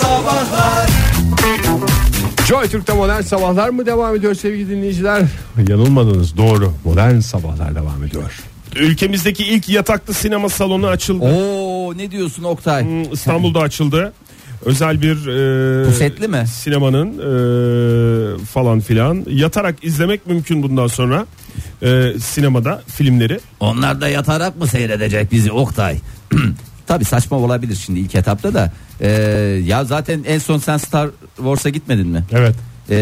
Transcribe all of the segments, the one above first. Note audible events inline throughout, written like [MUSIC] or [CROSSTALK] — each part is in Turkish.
Sabahlar Joy Türk'te modern sabahlar mı devam ediyor sevgili dinleyiciler? Yanılmadınız doğru modern sabahlar devam ediyor. Ülkemizdeki ilk yataklı sinema salonu açıldı. Oo ne diyorsun Oktay? Hmm, İstanbul'da açıldı. Özel bir e, Pusetli mi? sinemanın e, falan filan yatarak izlemek mümkün bundan sonra e, sinemada filmleri. Onlar da yatarak mı seyredecek bizi Oktay? [CLEARS THROAT] Tabi saçma olabilir şimdi ilk etapta da. Ee, ya zaten en son sen Star Wars'a gitmedin mi? Evet. Ee,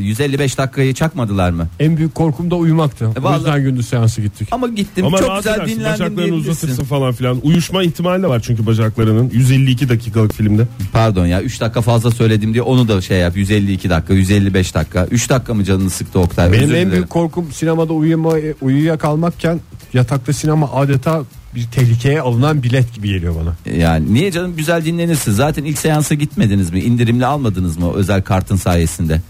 155 dakikayı çakmadılar mı? En büyük korkum da uyumaktı. o vallahi- yüzden gündüz seansı gittik. Ama gittim Ama çok rahat güzel edersin, dinlendim bacaklarını diyebilirsin. uzatırsın falan filan. Uyuşma ihtimali de var çünkü bacaklarının 152 dakikalık filmde. Pardon ya 3 dakika fazla söyledim diye onu da şey yap 152 dakika 155 dakika 3 dakika mı canını sıktı Oktay? Benim Özür en dilerim. büyük korkum sinemada uyuma, uyuyakalmakken yatakta sinema adeta bir tehlikeye alınan bilet gibi geliyor bana. Yani niye canım güzel dinlenirsin zaten ilk seansa gitmediniz mi indirimli almadınız mı özel kartın sayesinde?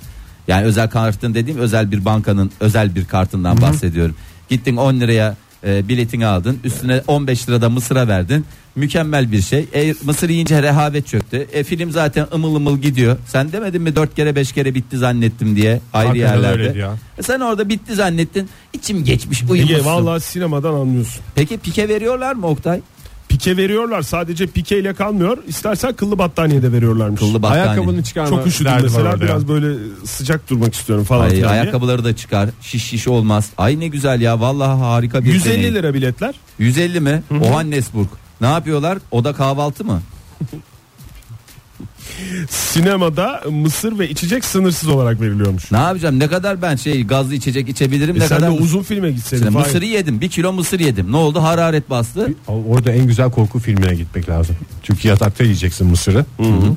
Yani özel kartın dediğim özel bir bankanın özel bir kartından bahsediyorum. Gittin 10 liraya e, biletini aldın üstüne 15 lirada mısıra verdin mükemmel bir şey. E, mısır yiyince rehavet çöktü. E, film zaten ımıl ımıl gidiyor. Sen demedin mi 4 kere 5 kere bitti zannettim diye ayrı Hakikaten yerlerde. ya. E, sen orada bitti zannettin. İçim geçmiş Ege uyumuşsun. vallahi sinemadan anlıyorsun. Peki pike veriyorlar mı Oktay? Pike veriyorlar sadece pike ile kalmıyor. İstersen kıllı battaniye de veriyorlarmış. Kıllı battaniye. Ayakkabını çıkarma Çok üşüdüm mesela orada ya. biraz böyle sıcak durmak istiyorum falan. Ay, ayakkabıları da çıkar. Şiş şiş olmaz. Ay ne güzel ya. Vallahi harika bir 150 deneyim. lira biletler. 150 mi? Johannesburg. Ne yapıyorlar? Oda kahvaltı mı? [LAUGHS] Sinemada mısır ve içecek sınırsız olarak veriliyormuş. Ne yapacağım? Ne kadar ben şey gazlı içecek içebilirim? E ne sen kadar de uzun filme gitseydin. Fahir. mısırı yedim. Bir kilo mısır yedim. Ne oldu? Hararet bastı. Orada en güzel korku filmine gitmek lazım. Çünkü yatakta yiyeceksin mısırı.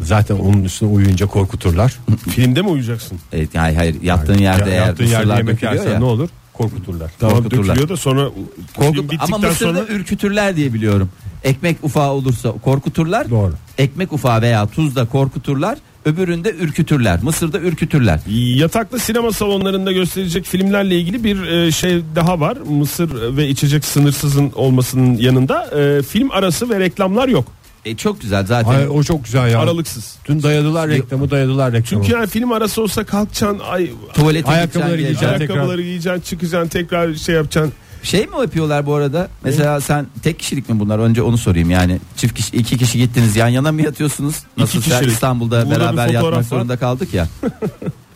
Zaten onun üstüne uyuyunca korkuturlar. [LAUGHS] Filmde mi uyuyacaksın? Evet, hayır hayır. Yattığın yerde Ya- eğer yaptığın yerde mısırlar yemek yersen ya. ne olur? Korkuturlar. Tamam Korkuturlar. dökülüyor da sonra Korku, film bittikten ama mısırda sonra ürkütürler diye biliyorum. Ekmek ufağı olursa korkuturlar. Doğru. Ekmek ufağı veya tuzda korkuturlar. Öbüründe ürkütürler. Mısırda ürkütürler. yataklı sinema salonlarında gösterilecek filmlerle ilgili bir e, şey daha var. Mısır ve içecek sınırsızın olmasının yanında e, film arası ve reklamlar yok. E çok güzel zaten. Ay, o çok güzel ya. Aralıksız. Dün dayadılar reklamı dayadılar reklamı. Çünkü yani film arası olsa kalkacaksın ay Tuvalete Ayakkabıları giyeceksin. ayakkabıları giyeceksin çıkacaksın tekrar şey yapacaksın. Şey mi yapıyorlar bu arada? Mesela sen tek kişilik mi bunlar? Önce onu sorayım. Yani çift kişi, iki kişi gittiniz yan yana mı yatıyorsunuz? Nasıl sen kişilik. İstanbul'da Burada bir beraber fotoğraf yatmak var. zorunda kaldık ya.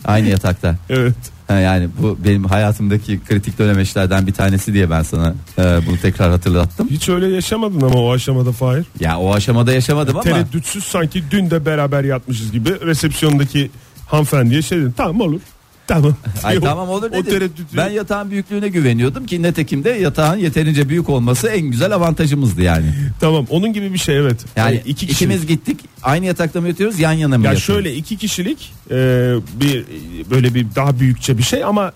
Aynı yatakta. [LAUGHS] Evet. Ha, yani bu benim hayatımdaki kritik dönemeçlerden bir tanesi diye ben sana e, bunu tekrar hatırlattım. Hiç öyle yaşamadın ama o aşamada Fahir. Ya o aşamada yaşamadım ama Tereddütsüz sanki dün de beraber yatmışız gibi resepsiyondaki hanımefendiye şey dedim tamam olur. Tamam. Ay O- tamam olur O dedim. tereddütü. Ben yatağın büyüklüğüne güveniyordum ki netekim de yatağın yeterince büyük olması en güzel avantajımızdı yani. Tamam onun gibi bir şey evet. Yani Hani iki kişilik. ikimiz gittik aynı yatakta mı yatıyoruz yan yana mı Ya yatıyoruz? şöyle iki kişilik e, bir böyle bir daha büyükçe bir şey ama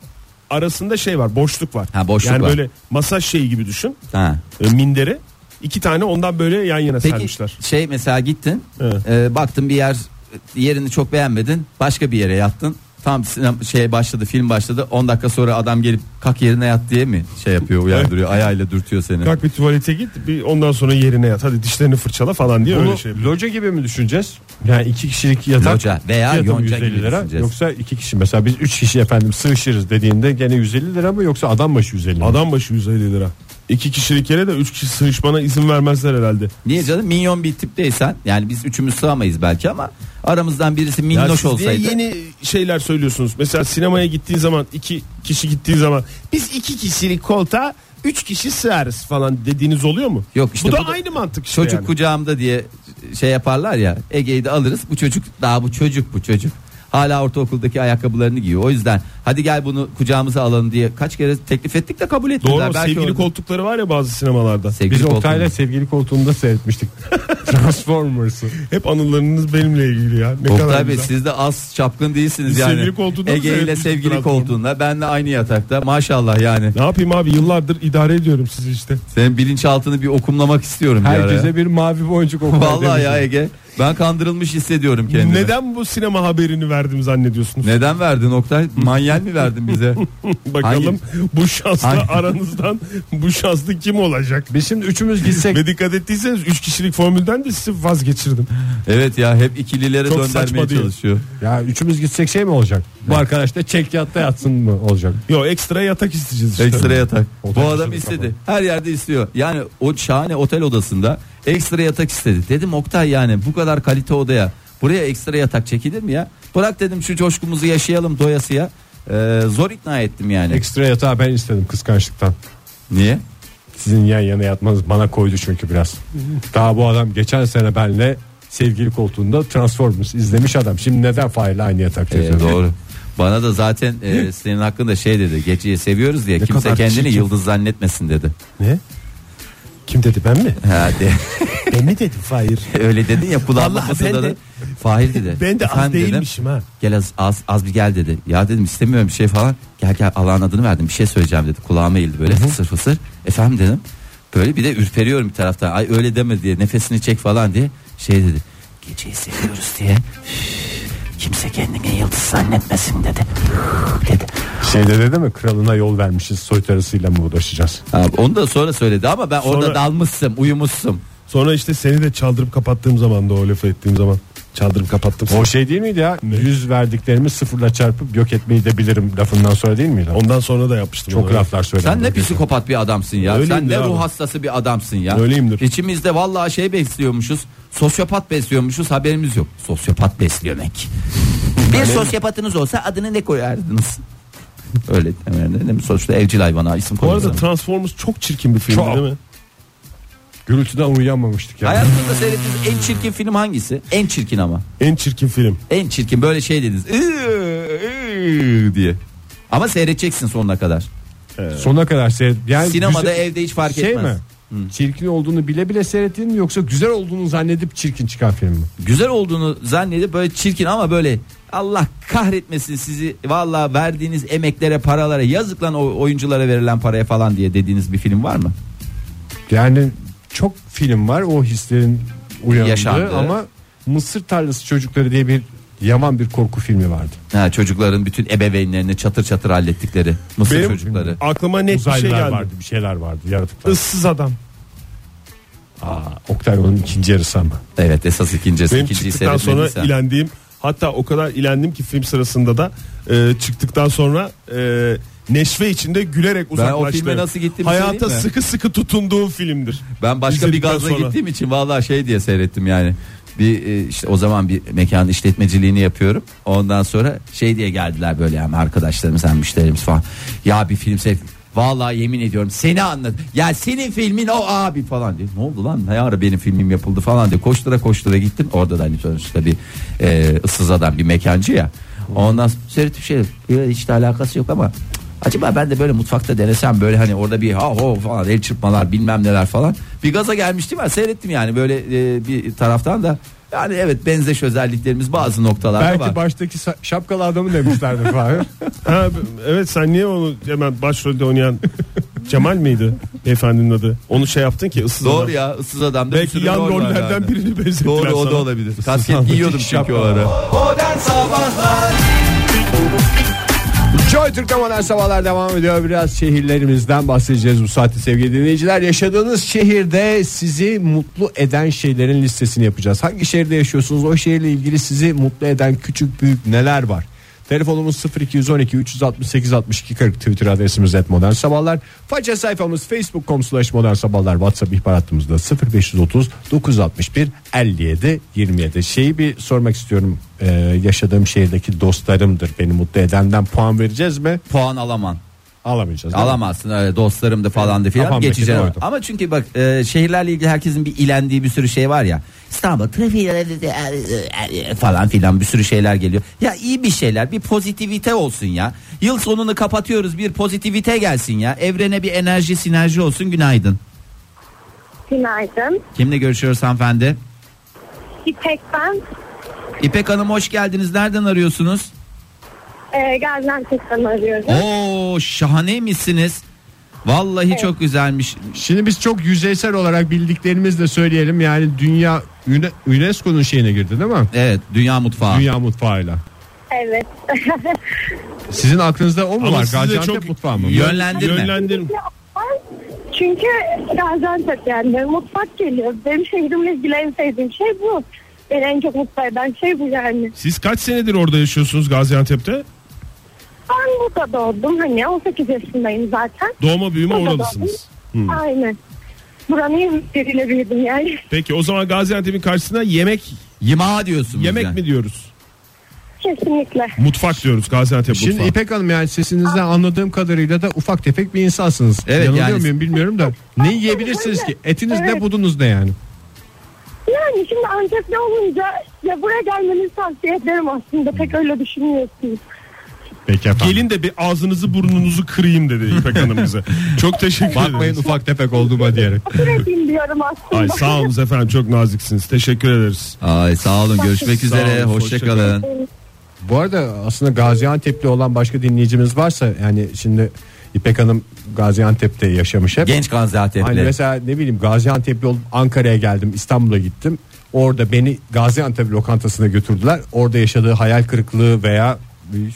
arasında şey var boşluk var. Ha, boşluk yani var. böyle masaj şeyi gibi düşün. Ha. E, minderi. iki tane ondan böyle yan yana Peki sermişler. şey mesela gittin Evet. e, baktın bir yer yerini çok beğenmedin başka bir yere yattın tam şey başladı film başladı 10 dakika sonra adam gelip kalk yerine yat diye mi şey yapıyor uyandırıyor ayağıyla dürtüyor seni. Kalk bir tuvalete git bir ondan sonra yerine yat hadi dişlerini fırçala falan diye Bunu öyle şey. yapıyor. loca gibi mi düşüneceğiz? Yani iki kişilik yatak Loca veya yonca 150 gibi lira. düşüneceğiz. Yoksa iki kişi mesela biz üç kişi efendim sığışırız dediğinde gene 150 lira mı yoksa adam başı 150 mi? Adam başı 150 lira. İki kişilik yere de üç kişi sığışmana izin vermezler herhalde. Niye canım minyon bir tipteysen yani biz üçümüz sığamayız belki ama aramızdan birisi minnoş siz niye olsaydı. yeni şeyler söylüyorsunuz. Mesela sinemaya gittiğin zaman iki kişi gittiği zaman biz iki kişilik koltuğa üç kişi sığarız falan dediğiniz oluyor mu? Yok işte bu da bu da- aynı mantık işte Çocuk yani. kucağımda diye şey yaparlar ya Ege'yi de alırız bu çocuk daha bu çocuk bu çocuk. Hala ortaokuldaki ayakkabılarını giyiyor. O yüzden hadi gel bunu kucağımıza alalım diye kaç kere teklif ettik de kabul etmediler. Doğru Belki sevgili orada- koltukları var ya bazı sinemalarda. Sevgili Biz. Oktay'la sevgili koltuğunda seyretmiştik. [LAUGHS] Transformers'ı. Hep anılarınız benimle ilgili ya. Ne kadar Oktay Bey güzel. siz de az çapkın değilsiniz Biz yani. sevgili koltuğunda Ege ile sevgili koltuğunda benle aynı yatakta maşallah yani. Ne yapayım abi yıllardır idare ediyorum sizi işte. Senin bilinçaltını bir okumlamak istiyorum bir. Herkese bir mavi boncuk Oktay Vallahi ya demişim. Ege. Ben kandırılmış hissediyorum kendimi. Neden bu sinema haberini verdim zannediyorsunuz? Neden verdin Oktay? Manyel mi verdin bize? [LAUGHS] Bakalım bu şanslı Hangi- aranızdan bu şanslı kim olacak? Biz şimdi üçümüz gitsek Ve dikkat ettiyseniz 3 kişilik formülden de sizi vazgeçirdim. evet ya hep ikililere Çok döndürmeye çalışıyor. ya üçümüz gitsek şey mi olacak? Bu arkadaş da çek yatta yatsın mı olacak? Yo ekstra yatak isteyeceğiz işte. Ekstra yatak. Otel Bu adam istedi. Her yerde istiyor. Yani o şahane otel odasında ekstra yatak istedi. Dedim Oktay yani bu kadar kalite odaya buraya ekstra yatak çekilir mi ya? Bırak dedim şu coşkumuzu yaşayalım doyasıya. Ee, zor ikna ettim yani. Ekstra yatağı ben istedim kıskançlıktan. Niye? Sizin yan yana yatmanız bana koydu çünkü biraz. Daha bu adam geçen sene benle sevgili koltuğunda Transformers izlemiş adam. Şimdi neden Fahir'le aynı yatakta Ee, doğru. Bana da zaten e, senin hakkında şey dedi. Geceyi seviyoruz diye kimse kadar kendini çirkin. yıldız zannetmesin dedi. Ne? Kim dedi ben mi? Ha, de, [LAUGHS] Ben mi dedim Fahir? [LAUGHS] öyle dedin ya kulağıma Vallahi ben de- Fahir dedi. Ben de az "Efendim," dedim. değilmişim ha. Gel az, az, az bir gel dedi. Ya dedim istemiyorum bir şey falan. Gel gel Allah'ın adını verdim bir şey söyleyeceğim dedi. Kulağıma eğildi böyle fısır fısır. Efendim dedim. Böyle bir de ürperiyorum bir taraftan. Ay öyle deme diye nefesini çek falan diye. Şey dedi. Geceyi seviyoruz diye. "Üf, Kimse kendini yıldız zannetmesin dedi. Dedi. Şeyde dedi mi kralına yol vermişiz soytarısıyla mı uğraşacağız? Ha, onu da sonra söyledi ama ben orada Sonra- dalmışsın uyumuşsun. Sonra işte seni de çaldırıp kapattığım zaman da o lafı ettiğim zaman çaldırıp kapattım. O şey değil miydi ya? Yüz verdiklerimi sıfırla çarpıp yok etmeyi de bilirim lafından sonra değil miydi? Ondan sonra da yapmıştım. Çok onu. laflar söylendi. Sen ne psikopat bir adamsın ya. Öyleyimdir Sen ne abi. ruh hastası bir adamsın ya. Öyleyimdir. İçimizde vallahi şey besliyormuşuz. Sosyopat besliyormuşuz haberimiz yok. Sosyopat beslemek. [LAUGHS] bir sosyopatınız olsa adını ne koyardınız? Öyle mi? Sonuçta evcil hayvana isim Bu arada koyuyoruz. Transformers çok çirkin bir film Çok. değil mi? Gürültüden uyuyamamıştık ya. Hayatınızda seyrettiğiniz en çirkin film hangisi? En çirkin ama. En çirkin film. En çirkin böyle şey dediniz. "Iıı, ıı" diye. Ama seyredeceksin sonuna kadar. Sona kadar seyret. Yani Sinemada güzel- evde hiç fark şey etmez. mi? Çirkin olduğunu bile bile seyrettin mi yoksa güzel olduğunu zannedip çirkin çıkan film mi? güzel olduğunu zannedip böyle çirkin ama böyle Allah kahretmesin sizi valla verdiğiniz emeklere paralara yazık lan o oyunculara verilen paraya falan diye dediğiniz bir film var mı? Yani çok film var o hislerin uyandığı Yaşandığı. ama Mısır tarlası çocukları diye bir yaman bir korku filmi vardı. Ha, çocukların bütün ebeveynlerini çatır çatır hallettikleri Mısır Benim çocukları. aklıma net bir şey Uzaylılar geldi. vardı bir şeyler vardı yaratıklar. Issız adam. Aa, Oktay onun ikinci yarısı ama. Evet esas ikincisi Benim ikinciyi çıktıktan sonra seyretmediysen. ilendiğim hatta o kadar ilendim ki film sırasında da e, çıktıktan sonra e, neşve içinde gülerek Ben uzaklaştım. o filme nasıl gittiğimi Hayata mi? sıkı sıkı tutunduğum filmdir. Ben başka bir gazla sonra. gittiğim için vallahi şey diye seyrettim yani. Bir e, işte o zaman bir mekan işletmeciliğini yapıyorum. Ondan sonra şey diye geldiler böyle yani arkadaşlarımız hem müşterimiz falan. Ya bir film seyret. Vallahi yemin ediyorum seni anladım. Ya senin filmin o abi falan diye. Ne oldu lan? Ne ara benim filmim yapıldı falan diye. Koştura koştura gittim. Orada da hani sonuçta bir e, ıssız adam bir mekancı ya. Ondan sonra seyrettim şey hiç de alakası yok ama Acaba ben de böyle mutfakta denesem böyle hani orada bir ha ho falan el çırpmalar bilmem neler falan. Bir gaza gelmiştim ben seyrettim yani böyle e, bir taraftan da yani evet benzeş özelliklerimiz bazı noktalarda Belki var. baştaki sa- şapkalı adamı demişlerdi Fahir. [LAUGHS] Ha, evet sen niye onu hemen başrolde oynayan Cemal miydi beyefendinin adı? Onu şey yaptın ki ıssız Doğru adam. ya ıssız bir Belki yan rollerden yani. birini benzettiler Doğru o sana. da olabilir. [LAUGHS] Kasket giyiyordum çünkü o ara. Joy Türk'te modern sabahlar devam ediyor. Biraz şehirlerimizden bahsedeceğiz bu saatte sevgili dinleyiciler. Yaşadığınız şehirde sizi mutlu eden şeylerin listesini yapacağız. Hangi şehirde yaşıyorsunuz? O şehirle ilgili sizi mutlu eden küçük büyük neler var? Telefonumuz 0212 368 62 40 Twitter adresimiz et modern sabahlar. Faça sayfamız facebook.com slash modern sabahlar. WhatsApp ihbar hattımızda 0530 961 57 27. Şeyi bir sormak istiyorum. Ee, yaşadığım şehirdeki dostlarımdır beni mutlu edenden puan vereceğiz mi? Puan alaman. Alamayacağız. değil mi? Alamazsın öyle dostlarım da falan da filan Kafamdaki geçeceğim. de oydu. Ama çünkü bak e, şehirlerle ilgili herkesin bir ilendiği bir sürü şey var ya. İstanbul trafiği falan filan bir sürü şeyler geliyor. Ya iyi bir şeyler bir pozitivite olsun ya. Yıl sonunu kapatıyoruz bir pozitivite gelsin ya. Evrene bir enerji sinerji olsun günaydın. Günaydın. Kimle görüşüyoruz hanımefendi? İpek ben. İpek Hanım hoş geldiniz. Nereden arıyorsunuz? Ee, Gaziantep'ten arıyorum. Oo şahaneymişsiniz. Vallahi çok güzelmiş. Şimdi biz çok yüzeysel olarak bildiklerimizle söyleyelim. Yani dünya UNESCO'nun şeyine girdi değil mi? Evet dünya mutfağı. Dünya mutfağıyla. Evet. [LAUGHS] Sizin aklınızda o mu Ama var? siz de Gaziantep çok- mutfağı mı? Yönlendirme. Yönlendirme. Çünkü Gaziantep yani mutfak geliyor. Benim şehrimle ilgili en sevdiğim şey bu. Beni en çok mutlu eden şey bu yani. Siz kaç senedir orada yaşıyorsunuz Gaziantep'te? Ben burada doğdum hani 18 yaşındayım zaten. Doğma büyüme Burada oralısınız. doğdum. Aynen. Buranın yemekleriyle büyüdüm yani. [LAUGHS] Peki o zaman Gaziantep'in karşısına yemek Yima diyorsunuz yemek yani. mi diyoruz? Kesinlikle. Mutfak diyoruz Gaziantep Şimdi mutfağı. İpek Hanım yani sesinizden anladığım kadarıyla da ufak tefek bir insansınız. Evet, Yanılıyor yani- muyum bilmiyorum da. Ne yiyebilirsiniz ki? Etiniz ne Evet. budunuz ne yani? Yani şimdi Antep'te olunca ya buraya gelmenizi tavsiye ederim aslında. Pek öyle düşünmüyorsunuz. Peki efendim. Gelin de bir ağzınızı burnunuzu kırayım dedi İpek [LAUGHS] Hanım bize. Çok teşekkür Bakmayın ederiz. ufak tefek olduğuma diyerek. Sürekli diyorum aslında. Ay sağ olun efendim çok naziksiniz. Teşekkür ederiz. Ay sağ olun görüşmek üzere olun, hoşçakalın. Bu arada aslında Gaziantep'li olan başka dinleyicimiz varsa yani şimdi İpek Hanım Gaziantep'te yaşamış hep. Genç Gaziantep'li. Hani mesela ne bileyim Gaziantep'li olup Ankara'ya geldim İstanbul'a gittim. Orada beni Gaziantep lokantasına götürdüler. Orada yaşadığı hayal kırıklığı veya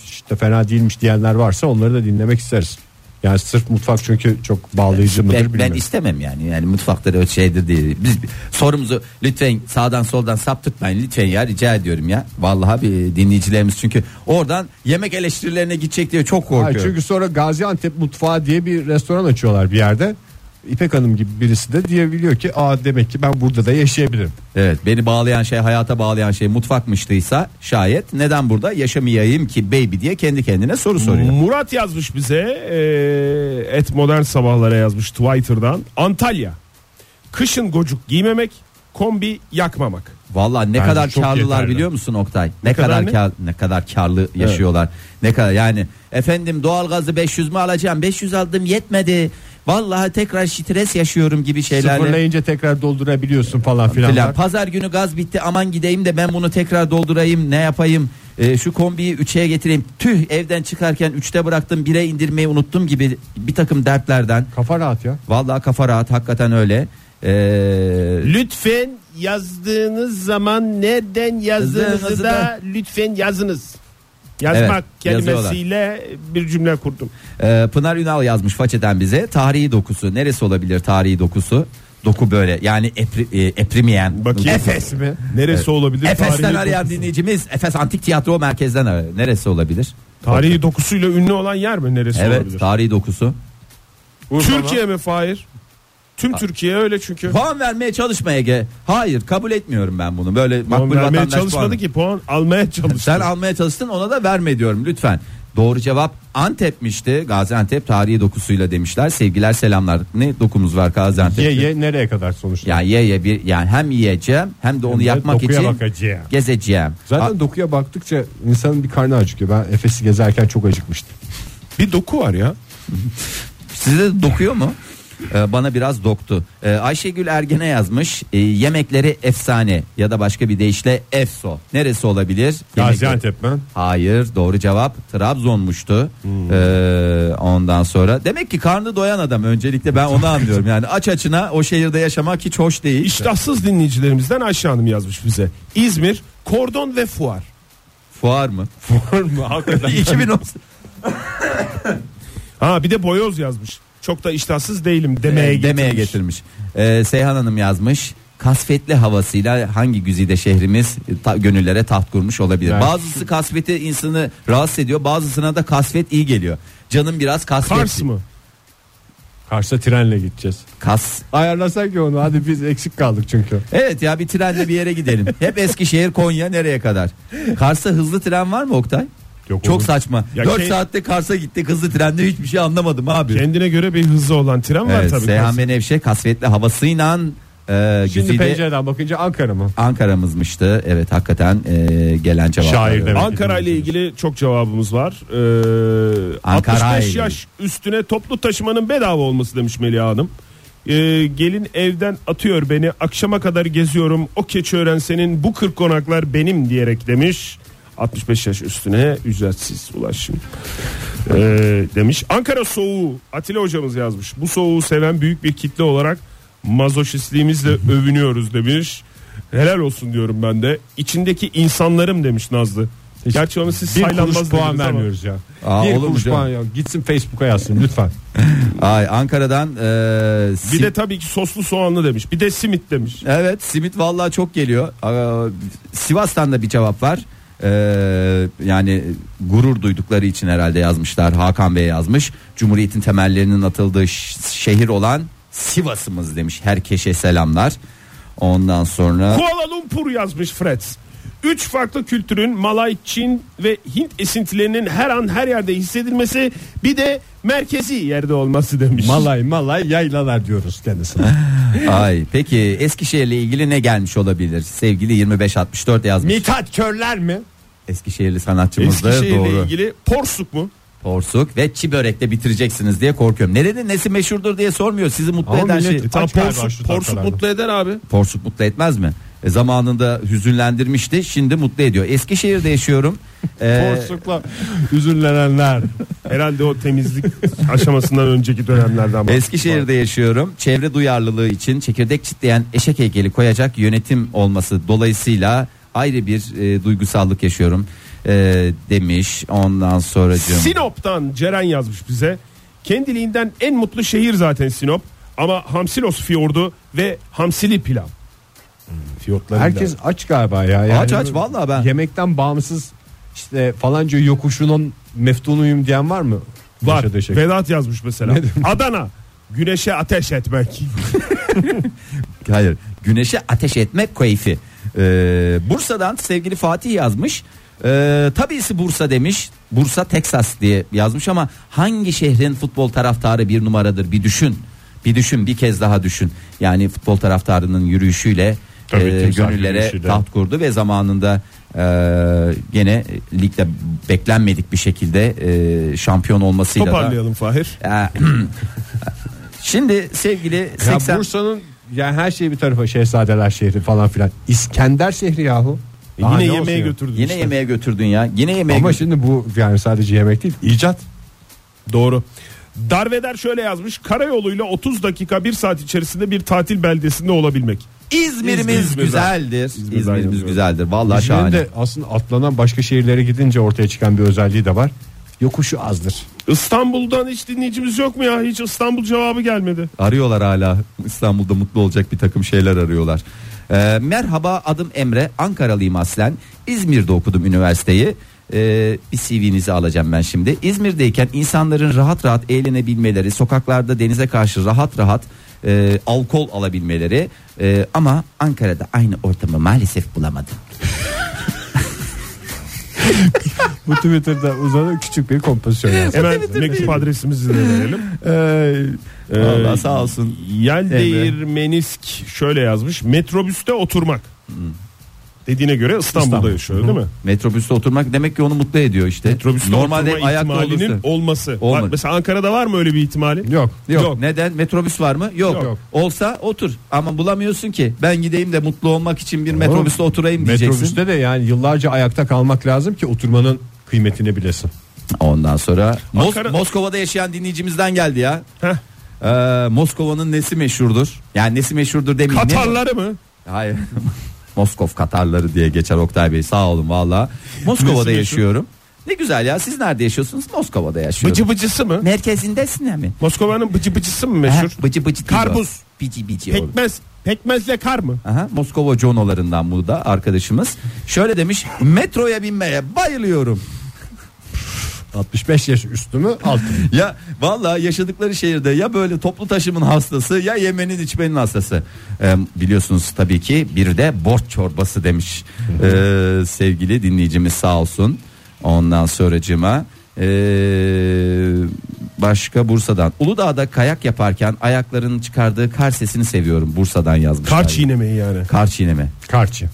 işte fena değilmiş diyenler varsa onları da dinlemek isteriz. Yani sırf mutfak çünkü çok bağlayıcı mıdır ben, ben bilmiyorum. istemem yani yani mutfakları öyle şeydir değil. Biz sorumuzu lütfen sağdan soldan saptırtmayın lütfen ya rica ediyorum ya. Vallahi bir dinleyicilerimiz çünkü oradan yemek eleştirilerine gidecek diye çok korkuyor. Hayır, çünkü sonra Gaziantep mutfağı diye bir restoran açıyorlar bir yerde. İpek Hanım gibi birisi de diyebiliyor ki aa demek ki ben burada da yaşayabilirim. Evet beni bağlayan şey hayata bağlayan şey mutfakmıştıysa şayet neden burada yaşamayayım ki baby diye kendi kendine soru soruyor. Murat yazmış bize e, et modern sabahlara yazmış Twitter'dan Antalya kışın gocuk giymemek kombi yakmamak Vallahi ne Bence kadar karlılar yeterli. biliyor musun Oktay? Ne, kadar kadar, ne? kar, ne kadar karlı yaşıyorlar. Ne kadar yani efendim doğalgazı 500 mü alacağım? 500 aldım yetmedi. Vallahi tekrar stres yaşıyorum gibi şeylerle. Sıfırlayınca tekrar doldurabiliyorsun falan filan. Filan. Pazar günü gaz bitti aman gideyim de ben bunu tekrar doldurayım ne yapayım Ee, şu kombiyi 3'e getireyim tüh evden çıkarken 3'te bıraktım 1'e indirmeyi unuttum gibi bir takım dertlerden Kafa rahat ya. vallahi kafa rahat hakikaten öyle Ee, lütfen yazdığınız zaman nereden yazdığınızı Yazdığınızı da da- lütfen yazınız yazmak Evet, kelimesiyle bir cümle kurdum Ee, Pınar Ünal yazmış façeden bize tarihi dokusu neresi olabilir tarihi dokusu doku böyle yani epri, e, eprimeyen Bakayım. Efes mi? neresi olabilir Efes'ten tarihi, arayan dokusu. dinleyicimiz Efes Antik Tiyatro Merkez'den arıyor. neresi olabilir? tarihi dokusuyla ünlü olan yer mi neresi Evet olabilir tarihi dokusu. Türkiye mi Fahir tüm Türkiye öyle çünkü Puan vermeye çalışma Ege. Hayır kabul etmiyorum ben bunu. Böyle Puan makbul vermeye vatandaş çalışmadı puanı. ki puan almaya çalıştı [LAUGHS] Sen almaya çalıştın ona da verme diyorum lütfen. Doğru cevap Antep'mişti. Gaziantep tarihi dokusuyla demişler. Sevgiler selamlar. Ne dokumuz var Gaziantep'te? Ye ye nereye kadar sonuçta? Ya ye ye bir yani hem yiyeceğim hem de onu Hem de yapmak dokuya için bakacağım. gezeceğim. Zaten dokuya baktıkça insanın bir karnı acıkıyor. Ben Efes'i gezerken çok acıkmıştım. bir doku var ya size de dokuyor mu? Ee, bana biraz doktu. Ee, Ayşegül Ergen'e yazmış. Ee, yemekleri efsane ya da başka bir deyişle efso. Neresi olabilir? Yemekleri- Gaziantep mi? Hayır doğru cevap Trabzon'muştu. Ee, ondan sonra demek ki karnı doyan adam öncelikle ben onu [LAUGHS] anlıyorum. Yani aç açına o şehirde yaşamak hiç hoş değil. İştahsız dinleyicilerimizden Ayşe Hanım yazmış bize. İzmir, kordon ve fuar. Fuar mı? Var mı? Hakikaten. [LAUGHS] 2010 Ha bir de boyoz yazmış. Çok da iştahsız değilim demeye getirmiş. demeye getirmiş. Ee, Seyhan Hanım yazmış. Kasvetli havasıyla hangi güzide şehrimiz ta- gönüllere taht kurmuş olabilir. Yani Bazısı kasveti insanı rahatsız ediyor. Bazısına da kasvet iyi geliyor. Canım biraz kasvet. Kars mı? Kars'a trenle gideceğiz. Kas. Ayarlasak ya onu hadi biz eksik kaldık çünkü. Evet ya bir trenle bir yere gidelim. Hep Eskişehir Konya nereye kadar? Kars'ta hızlı tren var mı Oktay? Yok Çok olur. saçma. Ya 4 ke- saatte Kars'a gittik hızlı trende hiçbir şey anlamadım abi. Kendine göre bir hızlı olan tren var Evet, tabii. Seyhan. Menevşe kasvetli havasıyla e, Şimdi güzide pencereden bakınca Ankara mı? Ankara'mızmıştı. Evet hakikaten e, gelen cevaplar. Şair demek. Ankara ile ilgili çok cevabımız var. Ee, Ankara 65 ile. yaş üstüne toplu taşımanın bedava olması demiş Melih Hanım. Ee, gelin evden atıyor beni akşama kadar geziyorum o Keçiören senin bu kırk konaklar benim diyerek demiş 65 yaş üstüne ücretsiz ulaşım Ee, demiş. Ankara soğuğu Atilla hocamız yazmış. Bu soğuğu seven büyük bir kitle olarak mazoşistliğimizle övünüyoruz demiş. Helal olsun diyorum ben de. İçindeki insanlarım demiş Nazlı. Gerçi onu siz Bir kuruş saylanmaz puan vermiyoruz ya. Aa, bir kuruş puan ya. Gitsin Facebook'a yazsın lütfen. [LAUGHS] Ay Ankara'dan e, Bir sim- de tabii ki soslu soğanlı demiş. Bir de simit demiş. Evet simit vallahi çok geliyor. Aa, Sivas'tan da bir cevap var. Ee, yani gurur duydukları için herhalde yazmışlar. Hakan Bey yazmış. Cumhuriyetin temellerinin atıldığı şehir olan Sivas'ımız demiş. Herkese selamlar. Ondan sonra Kuala Lumpur yazmış Fred. Üç farklı kültürün Malay, Çin ve Hint esintilerinin her an her yerde hissedilmesi bir de merkezi yerde olması demiş. malay malay yaylalar diyoruz kendisine. [LAUGHS] ay peki Eskişehir'le ilgili ne gelmiş olabilir? Sevgili 2564 yazmış. Mithat körler mi? Eskişehirli sanatçımız da Eskişehir'le doğru. ilgili porsuk mu? Porsuk ve çi börekle bitireceksiniz diye korkuyorum. Nerenin nesi meşhurdur diye sormuyor. Sizi mutlu Ama eden millet- şey. Tam Aç galiba porsuk, şu porsuk mutlu eder abi. Porsuk mutlu etmez mi? E, zamanında hüzünlendirmişti. Şimdi mutlu ediyor. Eskişehir'de yaşıyorum. E, [LAUGHS] Porsukla üzünlenenler. Herhalde o temizlik [LAUGHS] aşamasından önceki dönemlerden bahsediyor. Eskişehir'de yaşıyorum. Çevre duyarlılığı için çekirdek çitleyen eşek heykeli koyacak yönetim olması dolayısıyla ayrı bir e, duygusallık yaşıyorum e, demiş. Ondan sonra Sinop'tan Ceren yazmış bize. Kendiliğinden en mutlu şehir zaten Sinop. Ama Hamsilos fiyordu ve hamsili pilav. Fiyotlarıyla. Herkes aç galiba ya. Yani Aç, aç, vallahi ben- Yemekten bağımsız işte falanca yokuşunun meftunuyum diyen var mı? var. Vedat yazmış mesela. [LAUGHS] Adana. Güneşe ateş etmek. [LAUGHS] Hayır. Güneşe ateş etmek keyfi. Ee, Bursa'dan sevgili Fatih yazmış. Ee, tabisi Bursa demiş. Bursa Texas diye yazmış ama hangi şehrin futbol taraftarı bir numaradır bir düşün. Bir düşün bir kez daha düşün. Yani futbol taraftarının yürüyüşüyle Tabii, e, gönüllere yürüyüşüyle. taht kurdu ve zamanında e, gene ligde beklenmedik bir şekilde e, şampiyon olmasıyla da Toparlayalım Fahir. Ee, [CLEARS THROAT] Şimdi sevgili Ya 80 Bursa'nın yani her şey bir tarafa Şehzadeler şehri falan filan. İskender şehri yahu. Daha Yine ne yemeğe götürdün. yine işte. yemeğe götürdün ya. Yine yemeğe Ama götür- şimdi bu yani sadece yemek değil icat. Doğru. Darveder şöyle yazmış. Karayoluyla 30 dakika 1 saat içerisinde bir tatil beldesinde olabilmek. İzmir'imiz İzmir'den. güzeldir. İzmir'den İzmir'imiz yazıyorum. güzeldir. Vallahi İzmir'in şahane. de aslında atlanan başka şehirlere gidince ortaya çıkan bir özelliği de var. Yokuşu azdır. İstanbul'dan hiç dinleyicimiz yok mu ya? Hiç İstanbul cevabı gelmedi. Arıyorlar hala. İstanbul'da mutlu olacak bir takım şeyler arıyorlar. Ee, merhaba adım Emre. Ankaralıyım aslen. İzmir'de okudum üniversiteyi. Ee, bir CV'nizi alacağım ben şimdi. İzmir'deyken insanların rahat rahat eğlenebilmeleri, sokaklarda denize karşı rahat rahat e, alkol alabilmeleri e, ama Ankara'da aynı ortamı maalesef bulamadım. [LAUGHS] [LAUGHS] Bu Twitter'da uzanan küçük bir kompozisyon yazdı. Hemen mektup adresimizi de verelim. [LAUGHS] Ee, Vallahi sağ olsun. Yeldeir Menisk şöyle yazmış. Metrobüste oturmak. Dediğine göre İstanbul'da İstanbul. yaşıyor değil mi? Metrobüste oturmak demek ki onu mutlu ediyor işte. Metrobüste Normalde oturma ayakta ihtimalinin olursa. olması. Olmadı. Var, mesela Ankara'da var mı öyle bir ihtimali? Yok. Yok. Yok. Neden? Metrobüs var mı? Yok. Yok. Olsa otur. Ama bulamıyorsun ki. Ben gideyim de mutlu olmak için bir metrobüste oturayım diyeceksin. Metrobüste de yani yıllarca ayakta kalmak lazım ki oturmanın kıymetini bilesin. Ondan sonra Mos- Ankara- Moskova'da yaşayan dinleyicimizden geldi ya. Heh. Ee, Moskova'nın nesi meşhurdur? Yani nesi meşhurdur demeyeyim. ne- Katarları mı? Hayır. [LAUGHS] Moskov Katarları diye geçer Oktay Bey. Sağ olun valla. Moskova'da yaşıyorum. Ne güzel ya. Siz nerede yaşıyorsunuz? Moskova'da yaşıyorum. Bıcı bıcısı mı? Merkezindesin mi? Moskova'nın bıcı bıcısı mı meşhur? Ha, bıcı bıcı değil o. Karpuz. Bici bici. Pekmez. Pekmezle kar mı? Aha, Moskova Jonolarından bu da arkadaşımız. Şöyle demiş metroya binmeye bayılıyorum. 65 yaş üstü mü altı mı? Ya vallahi yaşadıkları şehirde ya böyle toplu taşımın hastası ya yemenin içmenin hastası. Ee, biliyorsunuz tabii ki bir de borç çorbası demiş ee, sevgili dinleyicimiz sağ olsun. Ondan sonracıma ee, başka Bursa'dan Uludağ'da kayak yaparken ayaklarının çıkardığı kar sesini seviyorum Bursa'dan yazmışlar. Kar çiğnemeyi yani. Kar çiğneme. Karçı.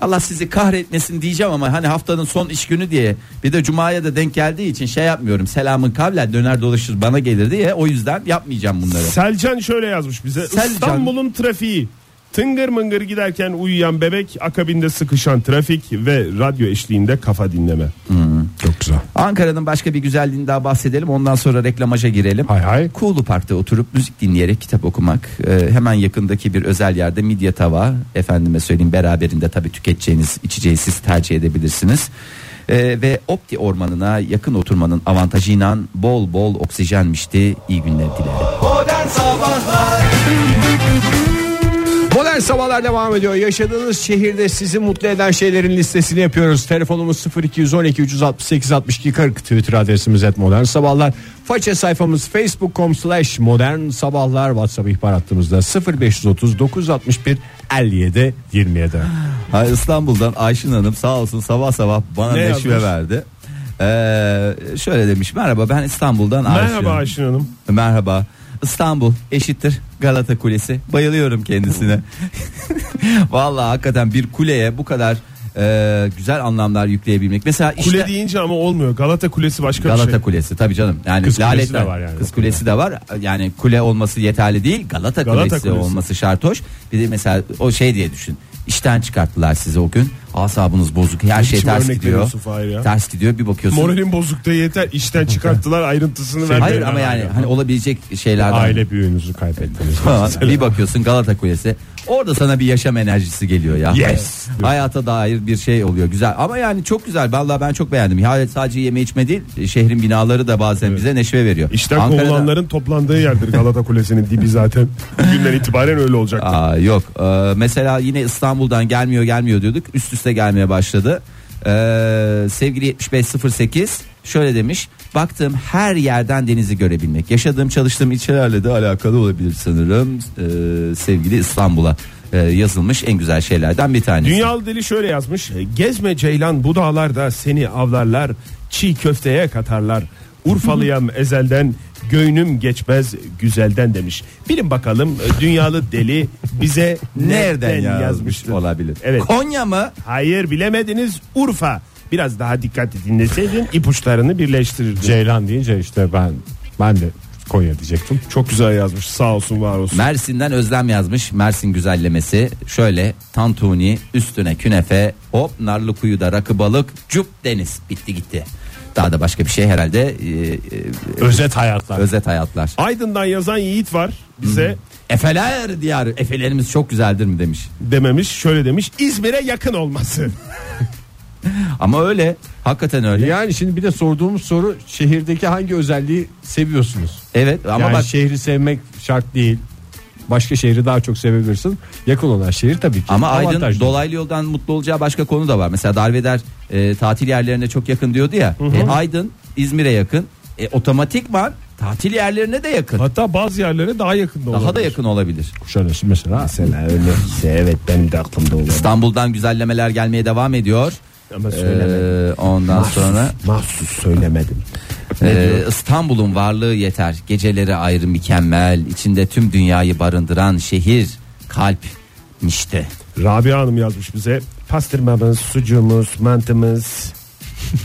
Allah sizi kahretmesin diyeceğim ama hani haftanın son iş günü diye bir de cumaya da denk geldiği için şey yapmıyorum. Selamın kavlen döner dolaşır bana gelir diye o yüzden yapmayacağım bunları. Selcan şöyle yazmış bize. Selcan. İstanbul'un trafiği. Tıngır mıngır giderken uyuyan bebek, akabinde sıkışan trafik ve radyo eşliğinde kafa dinleme. Çok Çok güzel. Ankara'nın başka bir güzelliğini daha bahsedelim. Ondan sonra reklamaja girelim. Hay hay. Kuğulu Park'ta oturup müzik dinleyerek kitap okumak. Ee, hemen yakındaki bir özel yerde midye tava. Efendime söyleyeyim beraberinde tabii tüketeceğiniz içeceği siz tercih edebilirsiniz. Ee, ve Opti Ormanı'na yakın oturmanın avantajıyla bol bol oksijenmişti. İyi günler dilerim. Modern Sabahlar devam ediyor. Yaşadığınız şehirde sizi mutlu eden şeylerin listesini yapıyoruz. Telefonumuz 0212 368 62 40 Twitter adresimiz et Modern Sabahlar. Faça sayfamız facebook.com slash modern sabahlar WhatsApp ihbar hattımızda 0530 961 57 27. Ha, İstanbul'dan Ayşin Hanım sağ olsun sabah sabah bana Ne neşve yazmış? verdi. Ee, şöyle demiş merhaba ben İstanbul'dan Ayşin. Merhaba Ayşin Hanım. Merhaba. İstanbul eşittir Galata Kulesi. Bayılıyorum kendisine. [LAUGHS] Vallahi hakikaten bir kuleye bu kadar e, güzel anlamlar yükleyebilmek. Mesela işte Kule deyince ama olmuyor. Galata Kulesi başka Galata bir şey. Kulesi tabii canım. Yani Kız Kulesi laletler- de var yani. Kız Kulesi de var. Yani kule olması yeterli değil. Galata, Galata Kulesi, Kulesi. olması şart hoş. Bir de mesela o şey diye düşün. İşten çıkarttılar sizi o gün. Asabınız bozuk. Her şey ters gidiyor. Ters gidiyor. Bir bakıyorsun. Moralin bozukta yeter. İşten çıkarttılar ayrıntısını ver. Hayır ama yani hani olabilecek şeylerden. Aile büyüğünüzü kaybettiniz. Bir bakıyorsun Galata Kulesi. Orada sana bir yaşam enerjisi geliyor ya. Yes. Hayata dair bir şey oluyor güzel. Ama yani çok güzel. Vallahi ben çok beğendim. Ya sadece yeme içme değil, şehrin binaları da bazen bize neşve veriyor. İşten Ankara'da- kovulanların toplandığı yerdir Galata Kulesi'nin dibi zaten. Bugünden itibaren öyle olacak. Aa, yok. Ee, mesela yine İstanbul'dan gelmiyor gelmiyor diyorduk. Üst üste gelmeye başladı. Ee, sevgili 7508 şöyle demiş. Baktığım her yerden denizi görebilmek. Yaşadığım çalıştığım ilçelerle de alakalı olabilir sanırım. Ee, sevgili İstanbul'a e, yazılmış en güzel şeylerden bir tanesi. Dünyalı deli şöyle yazmış. Gezme ceylan bu dağlarda seni avlarlar. Çiğ köfteye katarlar. Urfalıyam [LAUGHS] ezelden göynüm geçmez güzelden demiş. Bilin bakalım e, dünyalı deli bize Nereden yazmış yazmıştır? olabilir? Evet. Konya mı? Hayır bilemediniz Urfa. Biraz daha dikkatli dinleseydin ipuçlarını birleştirirdin. Ceylan deyince işte ben ben de Konya diyecektim. Çok güzel yazmış sağ olsun var olsun. Mersin'den Özlem yazmış. Mersin güzellemesi. Şöyle tantuni üstüne künefe hop narlı kuyuda rakı balık cup deniz bitti gitti. Daha da başka bir şey herhalde e, e, Özet hayatlar. özet hayatlar. Aydın'dan yazan Yiğit var bize Efeler diyarı efelerimiz çok güzeldir mi demiş. dememiş şöyle demiş İzmir'e yakın olması. [LAUGHS] Ama öyle hakikaten öyle. Yani şimdi bir de sorduğumuz soru şehirdeki hangi özelliği seviyorsunuz? Evet ama yani bak şehri sevmek şart değil. Başka şehri daha çok sevebilirsin. Yakın olan şehir tabii ki. ama Aydın avantajlı. dolaylı yoldan mutlu olacağı başka konu da var. Mesela Darveder e, tatil yerlerine çok yakın diyordu ya. E, Aydın İzmir'e yakın. E, otomatikman tatil yerlerine de yakın. Hatta bazı yerlere daha yakın da Daha da olabilir. yakın olabilir. Kuşadası mesela. Mesela öyle. evet benim de aklımda olur. İstanbul'dan güzellemeler gelmeye devam ediyor. Ama söylemedim. Ee, ondan sonra Mahsus söylemedim. E, İstanbul'un varlığı yeter. Geceleri ayrı mükemmel. içinde tüm dünyayı barındıran şehir, kalp işte. Rabia Hanım yazmış bize. Pastırmamız, sucuğumuz, mantımız.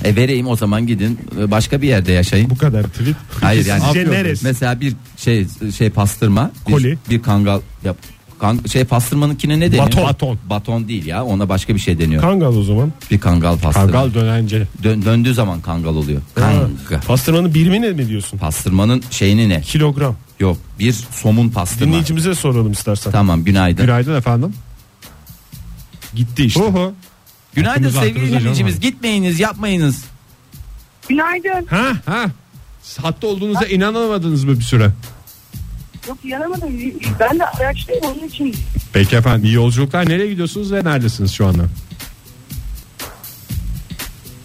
E vereyim o zaman gidin e, başka bir yerde yaşayın. Bu kadar tweet. Hayır yani Sizce neresi? mesela bir şey şey pastırma, bir, Koli. bir kangal yap. Kan, şey pastırmanınkine ne deniyor? Baton. Baton. Baton değil ya. Ona başka bir şey deniyor. Kangal o zaman. bir kangal pastırma. Kangal dönence. Dön- döndüğü zaman kangal oluyor. Kanga. Pastırmanın birimi ne mi diyorsun? Pastırmanın şeyini ne? Kilogram. Yok bir somun pastırma. Dinleyicimize soralım istersen. Tamam günaydın. Günaydın efendim. Gitti işte. Oho. Günaydın sevgili hakkınızı dinleyicimiz. Gitmeyiniz yapmayınız. Günaydın. Ha ha. Hatta olduğunuza inanamadınız mı bir süre? Yok yanamadım. Ben de araçtayım onun için. Peki efendim iyi yolculuklar. Nereye gidiyorsunuz ve neredesiniz şu anda?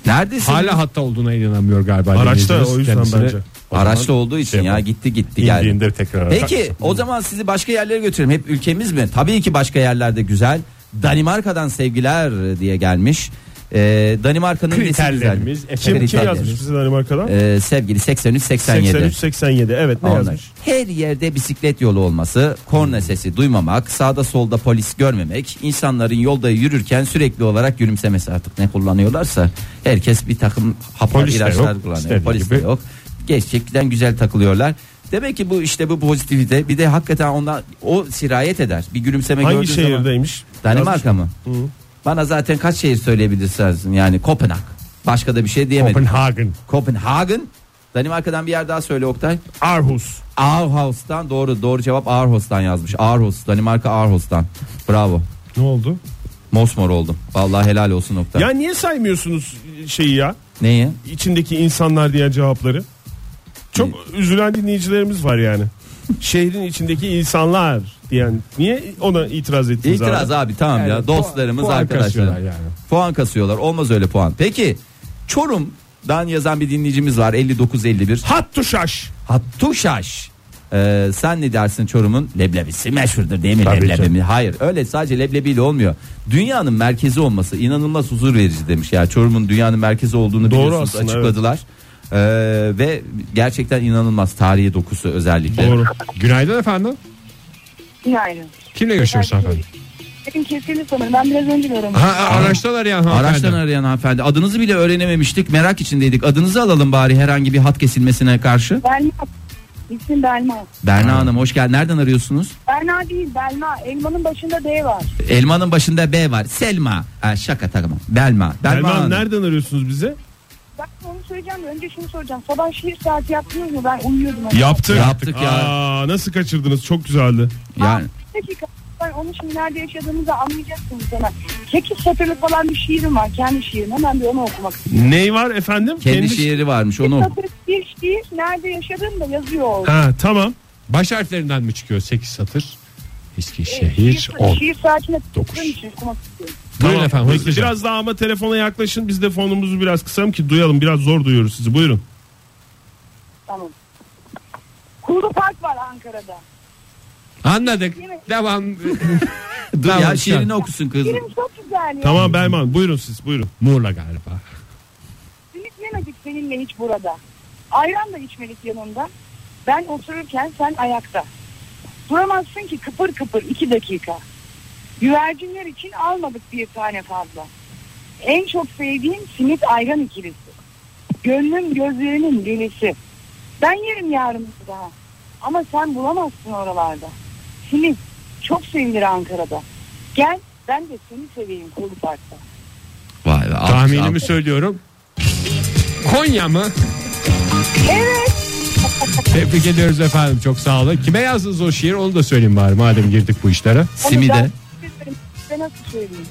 Neredesin? Hala hatta olduğuna inanamıyor galiba. Araçta o yüzden Kendisine- bence. Araçta olduğu için şey ya yapalım. gitti gitti geldi. Tekrar. Peki o zaman sizi başka yerlere götürelim. Hep ülkemiz mi? Tabii ki başka yerlerde güzel. Danimarka'dan sevgiler diye gelmiş. Ee, Danimarka'nın nesi güzel? Kriterlerimiz, Kim, kim Kriterlerimiz. yazmış bize Danimarka'dan? Ee, sevgili 83 87. 83 87 evet ne Onlar. yazmış? Her yerde bisiklet yolu olması, korna sesi duymamak, sağda solda polis görmemek, insanların yolda yürürken sürekli olarak gülümsemesi artık ne kullanıyorlarsa herkes bir takım haplar Polis de ilaçlar yok, kullanıyor. istediği Polis de gibi. yok. Gerçekten güzel takılıyorlar. Demek ki bu işte bu pozitivite bir de hakikaten ondan o sirayet eder. Bir gülümseme Hangi gördüğün zaman. şehirdeymiş? Danimarka mı? Hı. Bana zaten kaç şehir söyleyebilirsiniz yani Kopenhag. Başka da bir şey diyemedim. Copenhagen. Copenhagen. Danimarka'dan bir yer daha söyle Oktay. Aarhus. Aarhus'tan doğru doğru cevap Aarhus'tan yazmış. Aarhus Danimarka Aarhus'tan. Bravo. Ne oldu? Mosmor oldum. Vallahi helal olsun Oktay. Ya niye saymıyorsunuz şeyi ya? Neyi? İçindeki insanlar diyen cevapları. Çok üzülen dinleyicilerimiz var yani. Şehrin içindeki insanlar diyen. Niye ona itiraz ettiniz İtiraz abi? abi, tamam ya Yani dostlarımız puan arkadaşlar. kasıyorlar yani. Puan kasıyorlar. Olmaz öyle puan. Peki Çorum'dan yazan bir dinleyicimiz var 5951. Hattuşaş. Hattuşaş. Ee, sen ne dersin Çorum'un leblebisi meşhurdur değil mi Tabii leblebi ki. mi? Hayır öyle sadece leblebiyle olmuyor. Dünyanın merkezi olması inanılmaz huzur verici demiş. Yani Çorum'un dünyanın merkezi olduğunu Doğru biliyorsunuz aslında, açıkladılar. Ee, ve gerçekten inanılmaz tarihi dokusu özellikle. Doğru. Günaydın efendim. Yani. Kimle görüşüyoruz efendim? Benim kesildi sanırım. Ben biraz önce gördüm. Ha, araçtan arayan hanımefendi. Araçtan arayan hanımefendi adınızı bile öğrenememiştik merak içindeydik adınızı alalım bari herhangi bir hat kesilmesine karşı Belma. İsim Belma. Berna Hanım hoş geldin nereden arıyorsunuz Berna değil Belma. Elmanın başında D var. Elmanın başında B var Selma ha, şaka tamam Belma Belma Erman Hanım. nereden arıyorsunuz bize? Ben söyleyeceğim de önce şunu soracağım. Sabah şiir saati yaptınız mı? Ben uyuyordum. Yaptık. Yaptık ya. Aa, nasıl kaçırdınız? Çok güzeldi. yani Bir dakika. Ben onun şimdi nerede yaşadığımızı anlayacaksınız hemen. 8 satırlık falan bir şiirim var. Kendi şiirim. Hemen bir onu okumak istiyorum. Ney var efendim? kendi şiiri varmış onu oku. Satırlık bir şiir. Nerede yaşadığım da yazıyor orada. Ha tamam. Baş harflerinden mi çıkıyor 8 satır? Eskişehir 10. Şiir saatine için okumak istiyorum. Buyurun Tamam. efendim, Peki, hızlıca. Biraz daha ama telefona yaklaşın. Biz de fonumuzu biraz kısalım ki duyalım. Biraz zor duyuyoruz sizi. Buyurun. Tamam. Kuru Park var Ankara'da. Anladık. Devam. [LAUGHS] Dur ya şiirini okusun kız Şiirim çok güzel ya. Tamam Belman buyurun siz buyurun. Muğla galiba. Simit yemedik seninle hiç burada. Ayran da içmedik yanında. Ben otururken sen ayakta. Duramazsın ki kıpır kıpır iki dakika. Güvercinler için almadık bir tane fazla. En çok sevdiğim simit ayran ikilisi. Gönlüm gözlerinin delisi. Ben yerim yarın daha. Ama sen bulamazsın oralarda. Simit çok sevilir Ankara'da. Gel ben de seni seveyim Kulu Park'ta. Vay be, Tahminimi söylüyorum. Konya mı? Evet. Tebrik ediyoruz efendim. Çok sağ olun. Kime yazdınız o şiir onu da söyleyeyim bari madem girdik bu işlere. Simide. Ben, ben nasıl söyleyeyim?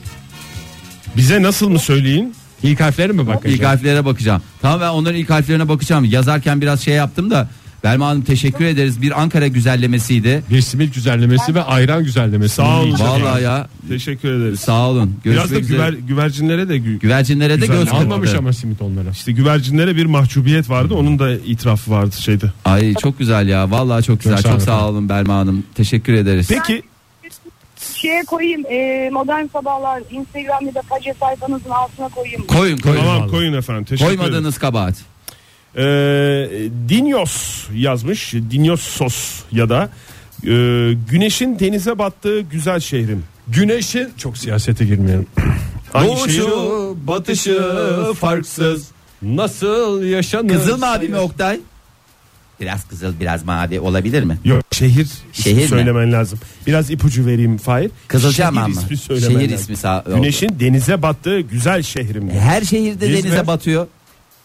Bize nasıl mı söyleyin? İlk harfleri mi bakacağız? İlk harflere bakacağım. Tamam ben onların ilk harflerine bakacağım. Yazarken biraz şey yaptım da Belma Hanım teşekkür ederiz. Bir Ankara güzellemesiydi. Bir simit güzellemesi ve ayran güzellemesi. Sağ olun. Vallahi ya Teşekkür ederiz. sağ olun. Biraz da Görüşmek üzere. güver, güvercinlere de gü- Güvercinlere de göz Almamış kırptı. ama simit onlara. işte güvercinlere bir mahcubiyet vardı. Onun da itirafı vardı şeyde. Ay çok güzel ya. Vallahi çok güzel. Çok Çok sağ sağ, olun. Belma Hanım. Teşekkür ederiz. Peki Şeye koyayım e, modern sabahlar Instagram ya da pace sayfanızın altına koyayım. Koyun koyun. tamam koyun efendim. Teşekkür. Koymadığınız kabahat. Ee, Dinyos yazmış. Dinyossos ya da e, güneşin denize battığı güzel şehrim. Güneşin çok siyasete girmeyelim. [CLEARS THROAT] Hangi şehir? Doğuşu, batışı farksız. Nasıl yaşanır? Kızıl mavi mi Oktay? Biraz kızıl biraz mavi olabilir mi? Yok şehir, Şehir mi? söylemen lazım. Biraz ipucu vereyim Fahir. Kızılcahamam şehir mı? ismi söylemen Şehir lazım. ismi sağ- Güneşin denize battığı güzel şehrim. Her şehirde İzmir. denize batıyor.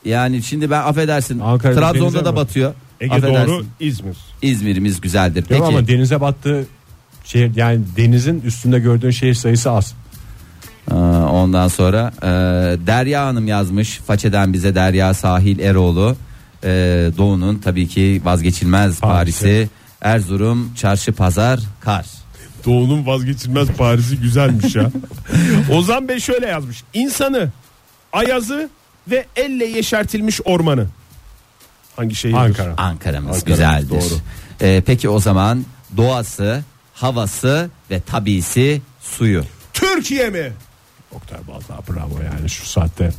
Yani şimdi ben affedersin. Ankara'da Trabzon'da mi da batıyor? batıyor. Ege affedersin. doğru İzmir. İzmir'imiz güzeldir. Yok Peki. ama denize battığı şehir yani denizin üstünde gördüğün şehir sayısı az. Ondan sonra e, Derya Hanım yazmış. Façeden bize Derya Sahil Eroğlu. E, Doğu'nun tabii ki vazgeçilmez Paris'i. Paris'i. Erzurum, çarşı, pazar, kar. Doğu'nun vazgeçilmez Paris'i güzelmiş ya. [LAUGHS] Ozan Bey şöyle yazmış. İnsanı, ayazı ve elle yeşertilmiş ormanı. Hangi şehir? Ankara. Ankara'mız Ankara'mız, güzeldir. doğru. E, peki o zaman doğası, havası ve tabisi suyu. Türkiye mi? Oktay vallahi bravo yani şu saatte.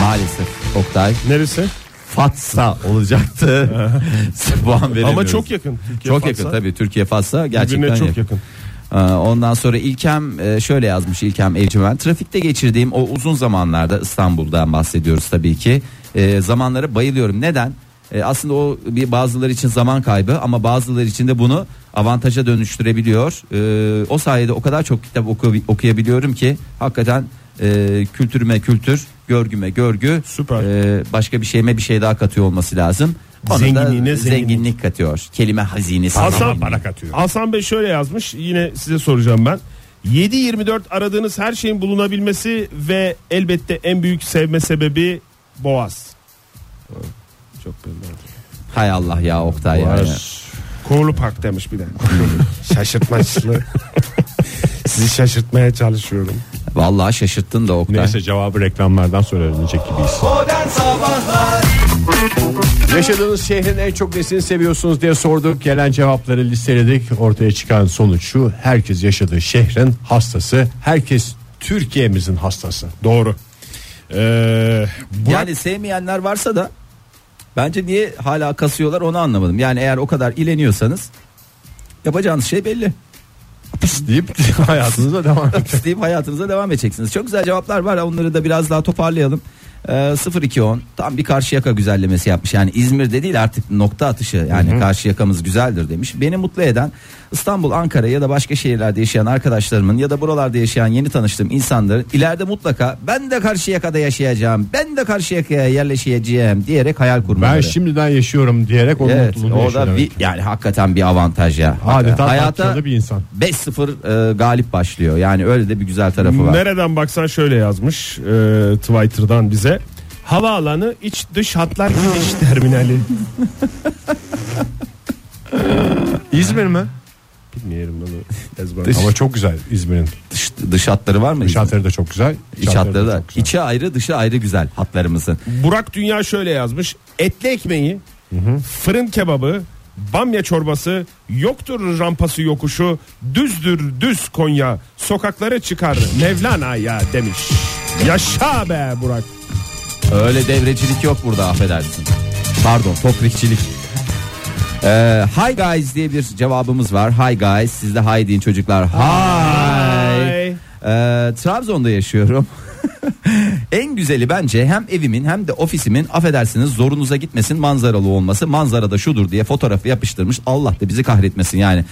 Maalesef Oktay Neresi? Fatsa olacaktı. [LAUGHS] Puan. Ama çok yakın. Türkiye Çok Fatsa. yakın tabii Türkiye Fatsa gerçekten Birbirine çok yakın. yakın. Ee, Ondan sonra İlkem e, şöyle yazmış İlkem Evcimen. Trafikte geçirdiğim o uzun zamanlarda İstanbul'dan bahsediyoruz tabii ki. E, zamanlara bayılıyorum. Neden? E, aslında o bir bazıları için zaman kaybı ama bazıları için de bunu avantaja dönüştürebiliyor. O sayede o kadar çok kitap oku- okuyabiliyorum ki hakikaten e, kültürüme kültür, görgüme görgü, Süper. başka bir şeyime bir şey daha katıyor olması lazım. Ona Zenginliğine zenginlik. zenginlik katıyor. Kelime hazinesi. Hasan, para katıyor. Hasan Bey şöyle yazmış yine size soracağım ben. 7-24 aradığınız her şeyin bulunabilmesi ve elbette en büyük sevme sebebi Boğaz. Çok belli. Hay Allah ya Oktay ya. Boğaz. Kuğulu Park demiş bir de. [LAUGHS] Şaşırtmaçlı. Sizi şaşırtmaya çalışıyorum. Vallahi şaşırttın da Oktay. Neyse cevabı reklamlardan sonra öğrenecek gibiyiz. Modern Sabahlar Yaşadığınız şehrin en çok nesini seviyorsunuz diye sorduk. Gelen cevapları listeledik. Ortaya çıkan sonuç şu. Herkes yaşadığı şehrin hastası. Herkes Türkiye'mizin hastası. Doğru. Ee, Burak- Yani sevmeyenler varsa da bence niye hala kasıyorlar onu anlamadım. Yani eğer o kadar ileniyorsanız yapacağınız şey belli. Pıs deyip [LAUGHS] hayatınıza devam [LAUGHS] edin. Pıs deyip hayatınıza devam edeceksiniz. Çok güzel cevaplar var. Onları da biraz daha toparlayalım. Ee, 0210 tam bir karşı yaka güzellemesi yapmış. Yani İzmir'de değil artık nokta atışı. Yani karşı yakamız güzeldir demiş. Beni mutlu eden İstanbul, Ankara ya da başka şehirlerde yaşayan arkadaşlarımın ya da buralarda yaşayan yeni tanıştığım insanların ileride mutlaka ben de karşı yakada yaşayacağım. Ben de karşı yakaya yerleşeceğim diyerek hayal kurmaları. Ben şimdiden yaşıyorum diyerek onun Evet, mutluluğunu o yaşıyor da bir, yani hakikaten bir avantaj ya. Adeta Hayata Hayata bir insan. 5-0 e, galip başlıyor. Yani öyle de bir güzel tarafı var. Nereden baksan şöyle yazmış e, Twitter'dan bize. Havaalanı iç dış hatlar gidiş terminali. İzmir mi? Bilmiyorum bunu ezber. Ama çok güzel İzmir'in. Dış, dış hatları var mı? Dış hatları da çok güzel. İç hatları da. çok güzel. İçi ayrı dışı ayrı güzel hatlarımızın. Burak Dünya şöyle yazmış. Etli ekmeği, fırın kebabı, bamya çorbası, yoktur rampası yokuşu, düzdür düz Konya, sokaklara çıkar Mevlana ya demiş. Yaşa be Burak. Öyle devrecilik yok burada affedersin. Pardon toprikçilik. Ee, hi guys diye bir cevabımız var. Hi guys siz de hi deyin çocuklar. Hi. Hi. Ee, Trabzon'da yaşıyorum. [LAUGHS] en güzeli bence hem evimin hem de ofisimin affedersiniz zorunuza gitmesin manzaralı olması. Manzarada şudur diye fotoğrafı yapıştırmış. Allah da bizi kahretmesin yani.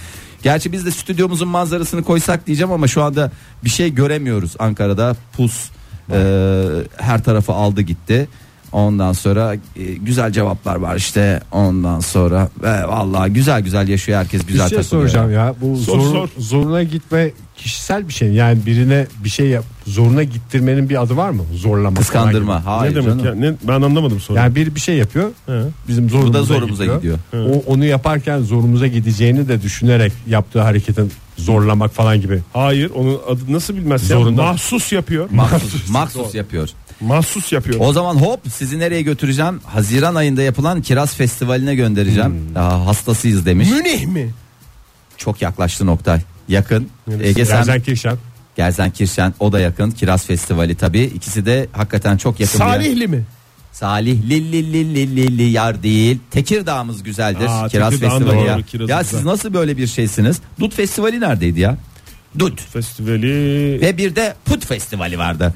Gerçi biz de stüdyomuzun manzarasını koysak diyeceğim ama şu anda bir şey göremiyoruz Ankara'da. Pus e, her tarafı aldı gitti. Ondan sonra e, güzel cevaplar var işte. Ondan sonra ve vallahi güzel güzel yaşıyor herkes Bir güzel şey takılıyor. soracağım ya. Bu Sor, zor, sor. zoruna gitme kişisel bir şey. Yani birine bir şey yap, zoruna gittirmenin bir adı var mı? Zorlama. falan Kıskandırma. gibi. Hayır ne demek canım. ya? Ne, ben anlamadım sonra. Yani biri bir şey yapıyor. He. Bizim zorumuza, Bu da zorumuza gidiyor. O onu yaparken zorumuza gideceğini de düşünerek yaptığı hareketin zorlamak falan gibi. Hayır onun adı nasıl bilmez Zorunda. ya? Mahsus yapıyor. Mahsus, mahsus yapıyor. Mahsus yapıyor. O zaman hop sizi nereye götüreceğim? Haziran ayında yapılan Kiraz Festivali'ne göndereceğim. Aa, hastasıyız demiş. Münih mi? Çok yaklaştı Noktay. Yakın. Ege sen Gelsenkirchen. Gelsenkirchen o da yakın. Kiraz Festivali tabii. İkisi de hakikaten çok yakın. Salihli mi? Salih li li li li li li yar değil. Tekirdağ'ımız güzeldir. Aa, Kiraz Tekirdağ'ın da Festivali ya. doğru, Ya güzel. siz nasıl böyle bir şeysiniz? Dut Festivali neredeydi ya? Dut. Festivali Ve bir de Put Festivali vardı.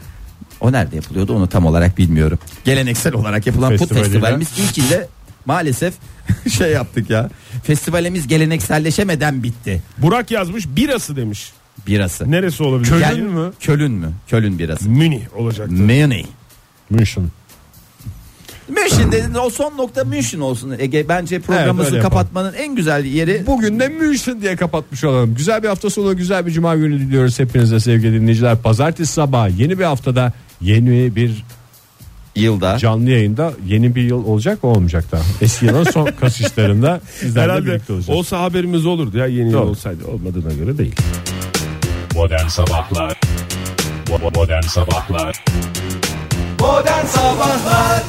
O nerede yapılıyordu onu tam olarak bilmiyorum. Geleneksel olarak yapılan Put Festivaliyle- Festivalimiz ilkinde maalesef [LAUGHS] şey yaptık ya. Festivalimiz gelenekselleşemeden bitti. Burak yazmış birası demiş. Birası. Neresi olabilir? Köln Yani- mü? Kölün mü? Kölün birası. Münih olacaktı. Münih. München. München dedin o son nokta München olsun Ege. Bence Evet, programımızı yapalım. kapatmanın en güzel yeri Bugün de München diye kapatmış olalım. Güzel bir hafta sonu, güzel bir cuma günü diliyoruz hepinize sevgili dinleyiciler. Pazartesi sabahı yeni bir haftada yeni bir yılda. canlı yayında yeni bir yıl olacak mı olmayacak daha. Eski yılın son [LAUGHS] kasışlarında sizlerle Herhalde birlikte olacağız. olsa haberimiz olurdu ya yeni yıl olsaydı olmadığına göre değil. Modern Sabahlar Modern Sabahlar Modern Sabahlar